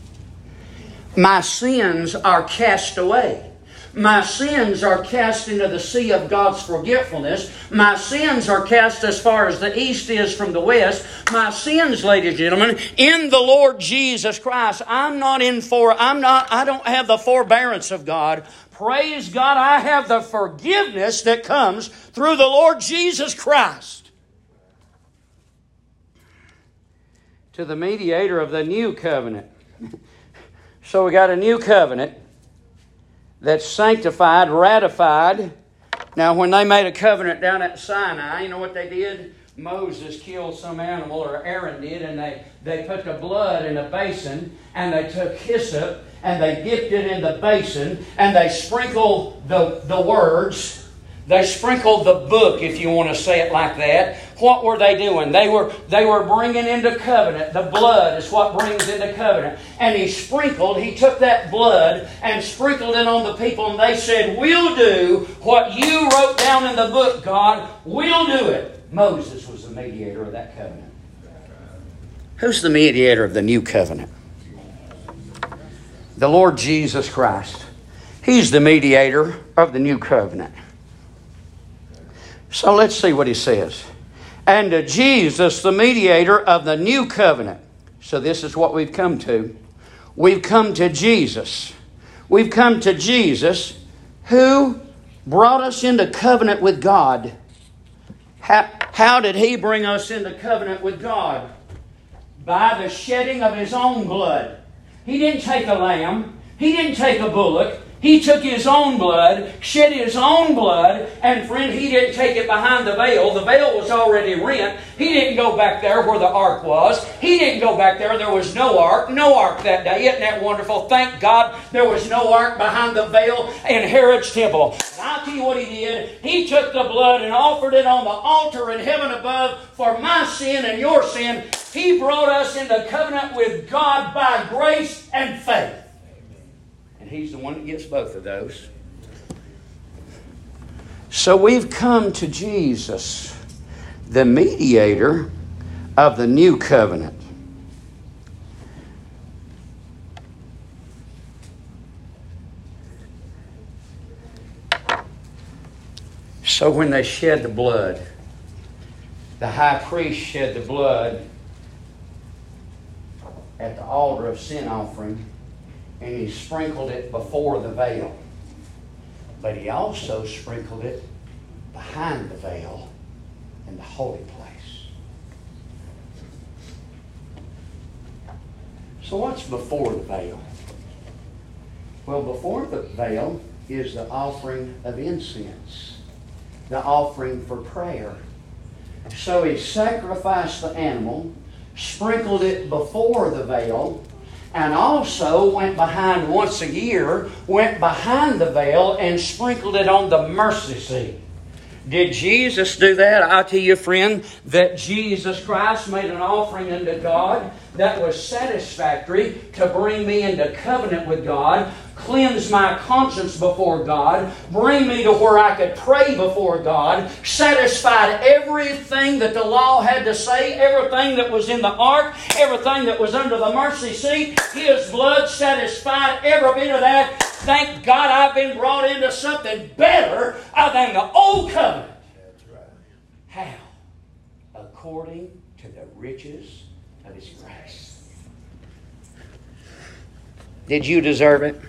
My sins are cast away. My sins are cast into the sea of God's forgetfulness. My sins are cast as far as the east is from the west. My sins, ladies and gentlemen, in the Lord Jesus Christ. I'm not in for, I'm not, I don't have the forbearance of God. Praise God, I have the forgiveness that comes through the Lord Jesus Christ. To the mediator of the new covenant. <laughs> So we got a new covenant that's sanctified, ratified. Now, when they made a covenant down at Sinai, you know what they did? Moses killed some animal, or Aaron did, and they, they put the blood in a basin, and they took hyssop, and they dipped it in the basin, and they sprinkled the, the words they sprinkled the book, if you want to say it like that. What were they doing? They were, they were bringing into covenant. The blood is what brings into covenant. And he sprinkled, he took that blood and sprinkled it on the people, and they said, We'll do what you wrote down in the book, God. We'll do it. Moses was the mediator of that covenant. Who's the mediator of the new covenant? The Lord Jesus Christ. He's the mediator of the new covenant. So let's see what he says. And to Jesus, the mediator of the new covenant. So this is what we've come to. We've come to Jesus. We've come to Jesus who brought us into covenant with God. How, how did he bring us into covenant with God? By the shedding of his own blood. He didn't take a lamb, he didn't take a bullock, he took his own blood, shed his own blood, and friend, he didn't take it behind the veil. The veil was already rent. He didn't go back there where the ark was. He didn't go back there. There was no ark. No ark that day. Isn't that wonderful? Thank God there was no ark behind the veil in Herod's temple. And I'll tell you what he did. He took the blood and offered it on the altar in heaven above for my sin and your sin. He brought us into covenant with God by grace and faith. He's the one that gets both of those. So we've come to Jesus, the mediator of the new covenant. So when they shed the blood, the high priest shed the blood at the altar of sin offering and he sprinkled it before the veil. But he also sprinkled it behind the veil in the holy place. So, what's before the veil? Well, before the veil is the offering of incense, the offering for prayer. So he sacrificed the animal, sprinkled it before the veil, and also went behind once a year, went behind the veil and sprinkled it on the mercy seat. Did Jesus do that? I tell you, friend, that Jesus Christ made an offering unto God that was satisfactory to bring me into covenant with God, cleanse my conscience before God, bring me to where I could pray before God, satisfied everything that the law had to say, everything that was in the ark, everything that was under the mercy seat. His blood satisfied every bit of that. Thank God I've been brought into something better than the old covenant. How? According to the riches of His grace. Did you deserve it?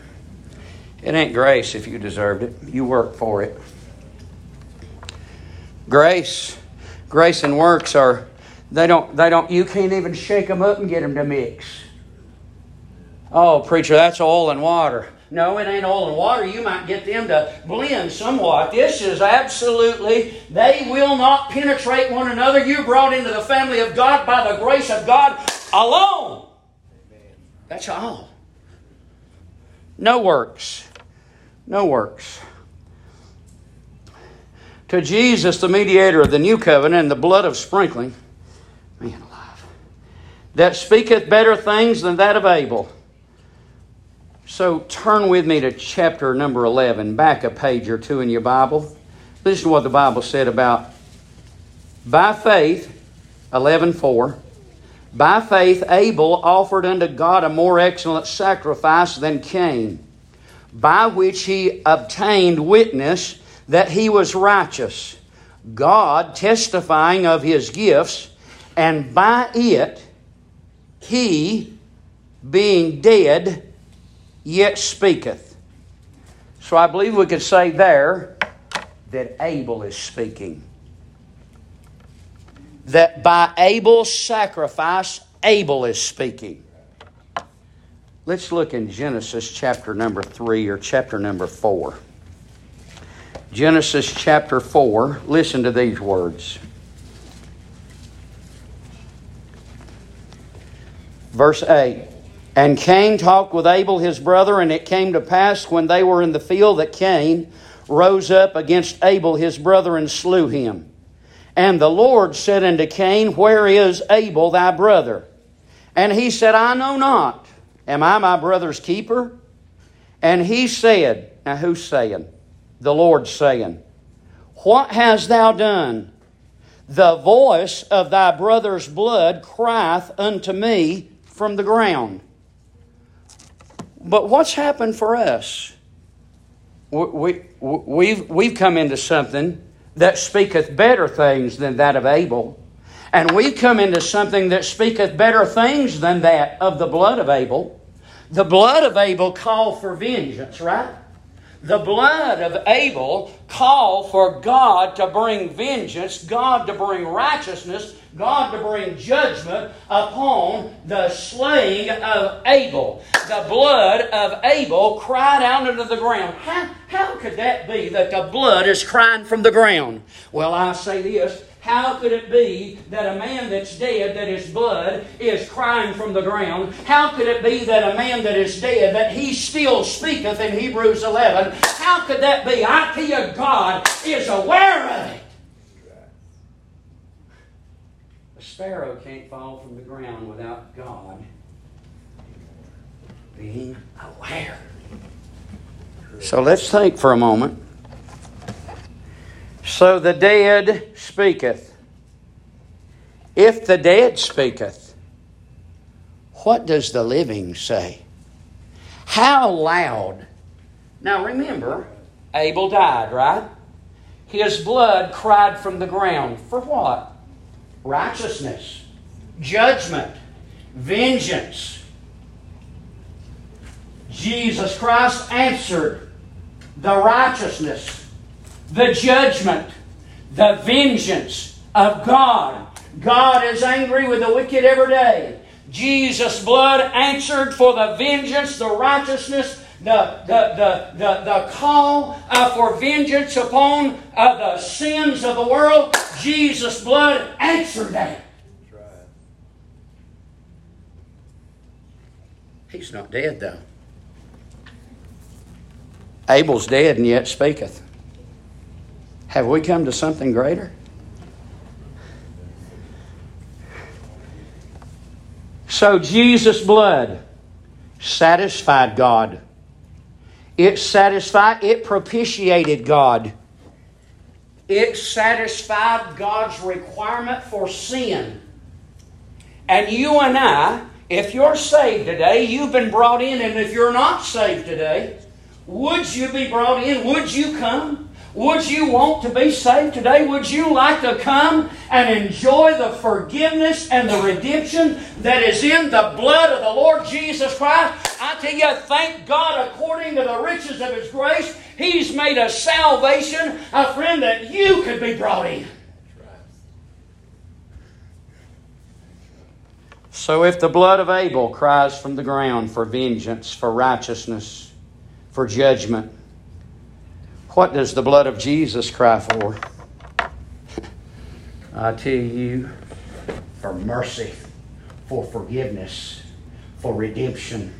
It ain't grace if you deserved it. You work for it. Grace, grace and works are they don't they don't you can't even shake them up and get them to mix. Oh, preacher, that's oil and water. No, it ain't oil and water. You might get them to blend somewhat. This is absolutely, they will not penetrate one another. You're brought into the family of God by the grace of God alone. That's all. No works. No works. To Jesus, the mediator of the new covenant and the blood of sprinkling, man alive, that speaketh better things than that of Abel. So turn with me to chapter number 11, back a page or two in your Bible. Listen to what the Bible said about by faith, 11:4. By faith Abel offered unto God a more excellent sacrifice than Cain, by which he obtained witness that he was righteous, God testifying of his gifts, and by it he, being dead, yet speaketh. So I believe we could say there that Abel is speaking. That by Abel's sacrifice, Abel is speaking. Let's look in Genesis chapter number 3 or chapter number 4. Genesis chapter 4. Listen to these words. Verse 8 And Cain talked with Abel his brother, and it came to pass when they were in the field that Cain rose up against Abel his brother and slew him. And the Lord said unto Cain, Where is Abel thy brother? And he said, I know not. Am I my brother's keeper? And he said, Now who's saying? The Lord's saying, What hast thou done? The voice of thy brother's blood crieth unto me from the ground. But what's happened for us? We, we, we've, we've come into something that speaketh better things than that of Abel. And we come into something that speaketh better things than that of the blood of Abel. The blood of Abel called for vengeance, right? The blood of Abel called for God to bring vengeance, God to bring righteousness, God to bring judgment upon the slaying of Abel. The blood of Abel cried out into the ground. How, how could that be that the blood is crying from the ground? Well, I say this how could it be that a man that's dead, that his blood is crying from the ground? How could it be that a man that is dead, that he still speaketh in Hebrews 11? How could that be? I tell you, God is aware of it. A sparrow can't fall from the ground without God being aware. So let's think for a moment. So the dead speaketh. If the dead speaketh, what does the living say? How loud? Now remember, Abel died, right? His blood cried from the ground. For what? Righteousness, judgment, vengeance. Jesus Christ answered the righteousness the judgment, the vengeance of God. God is angry with the wicked every day. Jesus' blood answered for the vengeance, the righteousness, the, the, the, the, the call uh, for vengeance upon uh, the sins of the world. Jesus' blood answered that. He's not dead, though. Abel's dead and yet speaketh. Have we come to something greater? So Jesus' blood satisfied God. It satisfied, it propitiated God. It satisfied God's requirement for sin. And you and I, if you're saved today, you've been brought in, and if you're not saved today, would you be brought in? Would you come? Would you want to be saved today? Would you like to come and enjoy the forgiveness and the redemption that is in the blood of the Lord Jesus Christ? I tell you, thank God according to the riches of His grace, He's made a salvation, a friend that you could be brought in. So if the blood of Abel cries from the ground for vengeance, for righteousness, for judgment, what does the blood of Jesus cry for? I tell you, for mercy, for forgiveness, for redemption,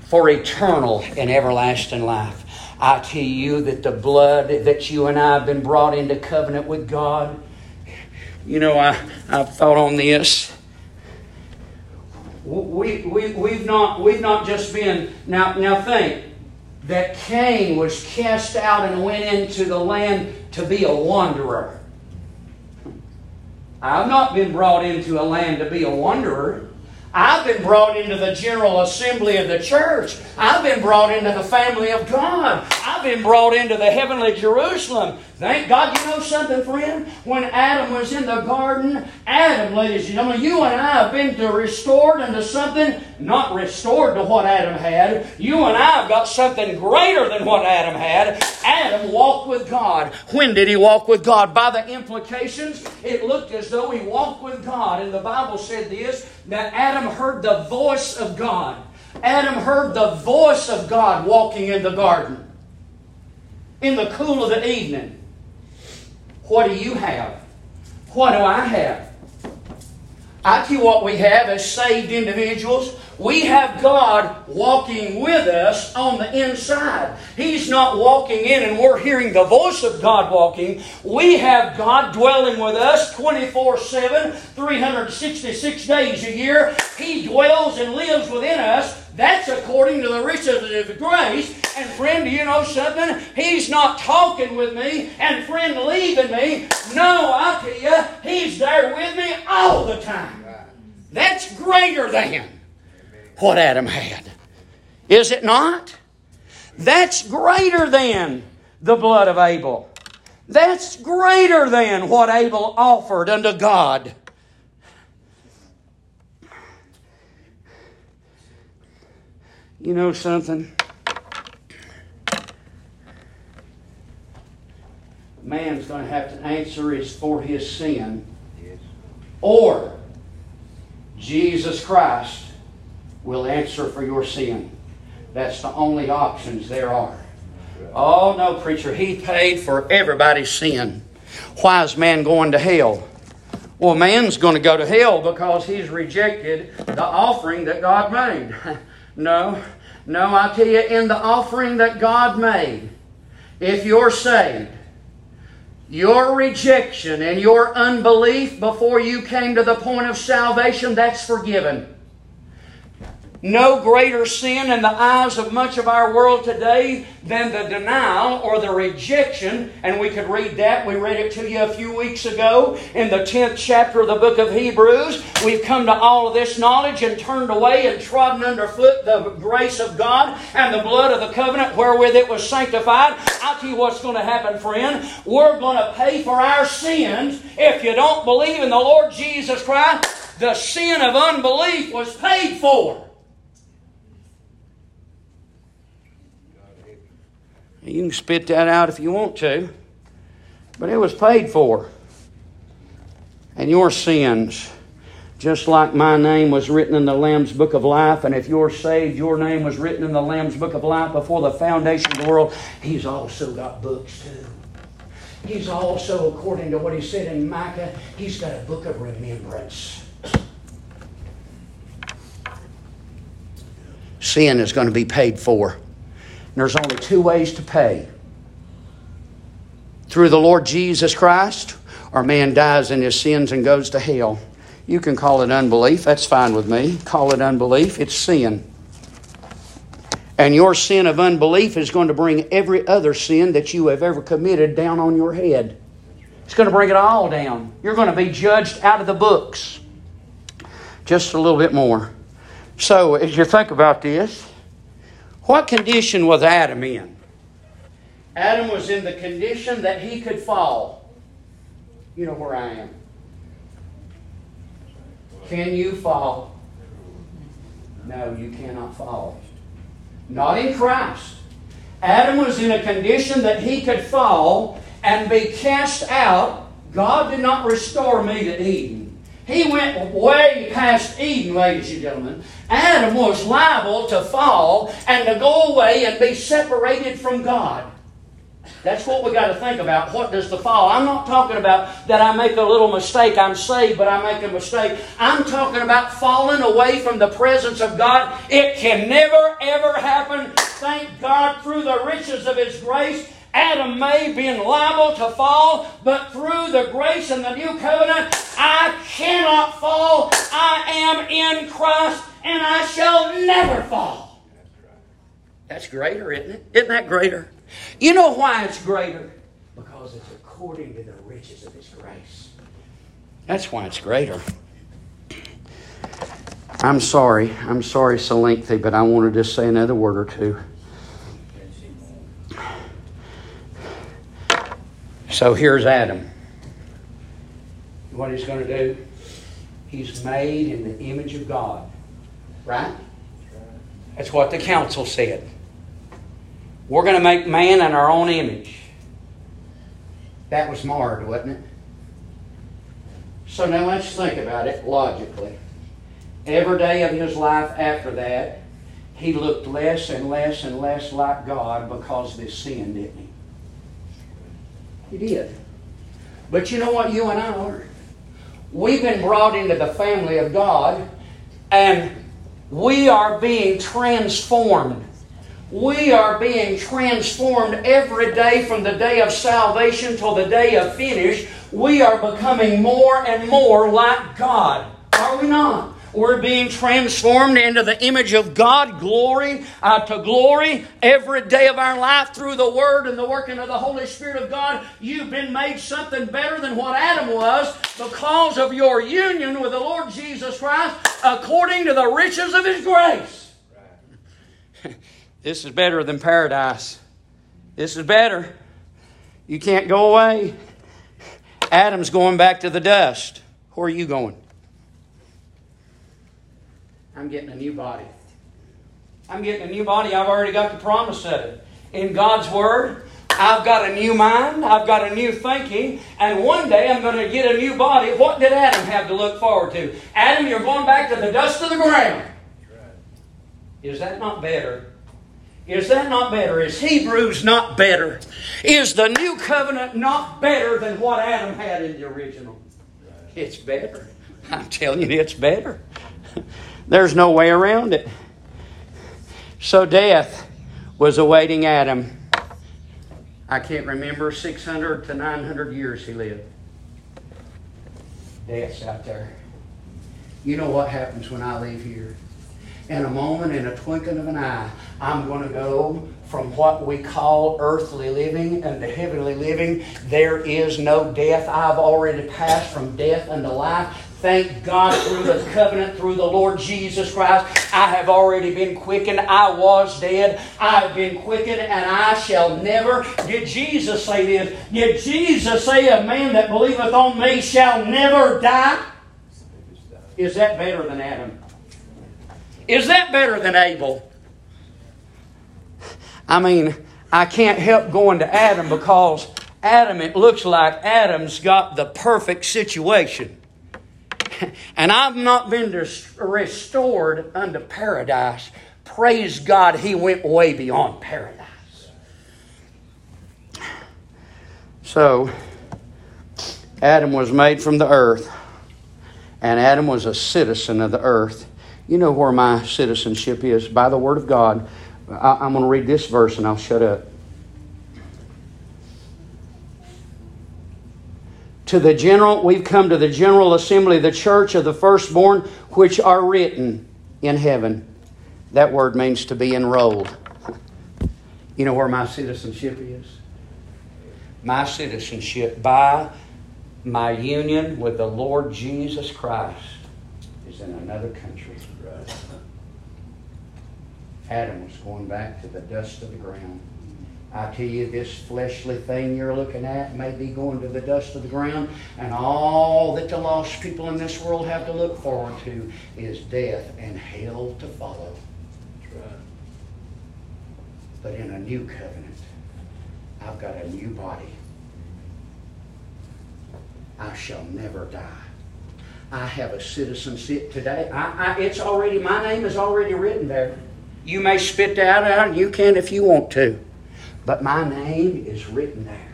for eternal and everlasting life. I tell you that the blood that you and I have been brought into covenant with God. You know, I, I've thought on this. We, we, we've, not, we've not just been. Now, now think that Cain was cast out and went into the land to be a wanderer. I've not been brought into a land to be a wanderer. I've been brought into the general assembly of the church. I've been brought into the family of God. I've been brought into the heavenly Jerusalem. Thank God. You know something, friend? When Adam was in the garden, Adam, ladies and gentlemen, you and I have been to restored into something not restored to what Adam had. You and I have got something greater than what Adam had. Adam walked with God. When did he walk with God? By the implications, it looked as though he walked with God. And the Bible said this that Adam heard the voice of God. Adam heard the voice of God walking in the garden in the cool of the evening. What do you have? What do I have? I tell you what we have as saved individuals. We have God walking with us on the inside. He's not walking in and we're hearing the voice of God walking. We have God dwelling with us 24 7, 366 days a year. He dwells and lives within us. That's according to the riches of grace. And friend, you know something? He's not talking with me and friend leaving me. No, I tell you, He's there with me all the time. That's greater than what Adam had. Is it not? That's greater than the blood of Abel. That's greater than what Abel offered unto God. You know something? Man's going to have to answer is for his sin. Or Jesus Christ will answer for your sin. That's the only options there are. Oh, no, preacher, he paid for everybody's sin. Why is man going to hell? Well, man's going to go to hell because he's rejected the offering that God made. <laughs> no, no, I tell you, in the offering that God made, if you're saved, your rejection and your unbelief before you came to the point of salvation, that's forgiven. No greater sin in the eyes of much of our world today than the denial or the rejection. And we could read that. We read it to you a few weeks ago in the 10th chapter of the book of Hebrews. We've come to all of this knowledge and turned away and trodden underfoot the grace of God and the blood of the covenant wherewith it was sanctified. I'll tell you what's going to happen, friend. We're going to pay for our sins if you don't believe in the Lord Jesus Christ. The sin of unbelief was paid for. You can spit that out if you want to. But it was paid for. And your sins, just like my name was written in the Lamb's Book of Life, and if you're saved, your name was written in the Lamb's Book of Life before the foundation of the world, He's also got books too. He's also, according to what He said in Micah, He's got a book of remembrance. Sin is going to be paid for there's only two ways to pay through the Lord Jesus Christ, or man dies in his sins and goes to hell. You can call it unbelief. That's fine with me. Call it unbelief. It's sin. And your sin of unbelief is going to bring every other sin that you have ever committed down on your head. It's going to bring it all down. You're going to be judged out of the books. Just a little bit more. So, as you think about this, what condition was Adam in? Adam was in the condition that he could fall. You know where I am. Can you fall? No, you cannot fall. Not in Christ. Adam was in a condition that he could fall and be cast out. God did not restore me to Eden. He went way past Eden, ladies and gentlemen. Adam was liable to fall and to go away and be separated from God. That's what we got to think about. What does the fall? I'm not talking about that I make a little mistake. I'm saved, but I make a mistake. I'm talking about falling away from the presence of God. It can never, ever happen. Thank God through the riches of His grace Adam may been liable to fall, but through the grace and the new covenant, I cannot fall. I am in Christ and I shall never fall. That's greater, isn't it? Isn't that greater? You know why it's greater? Because it's according to the riches of His grace. That's why it's greater. I'm sorry. I'm sorry so lengthy, but I wanted to say another word or two. So here's Adam. What he's going to do? He's made in the image of God. Right? That's what the council said. We're going to make man in our own image. That was marred, wasn't it? So now let's think about it logically. Every day of his life after that, he looked less and less and less like God because of his sin, didn't he? He did. But you know what you and I are? We've been brought into the family of God and we are being transformed. We are being transformed every day from the day of salvation till the day of finish. We are becoming more and more like God. Are we not? We're being transformed into the image of God, glory uh, to glory, every day of our life through the Word and the working of the Holy Spirit of God. You've been made something better than what Adam was because of your union with the Lord Jesus Christ according to the riches of His grace. this is better than paradise. This is better. You can't go away. Adam's going back to the dust. Where are you going? I'm getting a new body. I'm getting a new body. I've already got the promise of it. In God's Word, I've got a new mind, I've got a new thinking, and one day I'm going to get a new body. What did Adam have to look forward to? Adam, you're going back to the dust of the ground. Is that not better? Is that not better? Is Hebrews not better? Is the new covenant not better than what Adam had in the original? It's better. I'm telling you, it's better. <laughs> There's no way around it. So death was awaiting Adam. I can't remember 600 to 900 years he lived. Death's out there. You know what happens when I leave here? In a moment, in a twinkling of an eye, I'm going to go from what we call earthly living unto heavenly living. There is no death. I've already passed from death unto life. Thank God through the covenant, through the Lord Jesus Christ, I have already been quickened. I was dead. I have been quickened, and I shall never. Did Jesus say this? Did Jesus say, A man that believeth on me shall never die? Is that better than Adam? Is that better than Abel? I mean, I can't help going to Adam because Adam, it looks like Adam's got the perfect situation. <laughs> and I've not been restored unto paradise. Praise God, He went way beyond paradise. So, Adam was made from the earth, and Adam was a citizen of the earth. You know where my citizenship is by the Word of God. I, am going to read this verse and I'll shut up. To the general, we've come to the general assembly, the church of the firstborn, which are written in heaven. That word means to be enrolled. You know where my citizenship is? My citizenship by my union with the Lord Jesus Christ is in another country. Adam was going back to the dust of the ground. I tell you, this fleshly thing you're looking at may be going to the dust of the ground, and all that the lost people in this world have to look forward to is death and hell to follow. But in a new covenant, I've got a new body. I shall never die. I have a citizenship today. I, I, it's already, my name is already written there. You may spit that out, and you can if you want to. But my name is written there.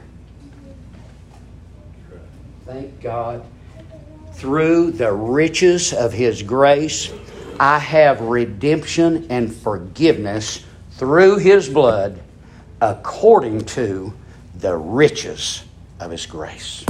Thank God. Through the riches of His grace, I have redemption and forgiveness through His blood according to the riches of His grace.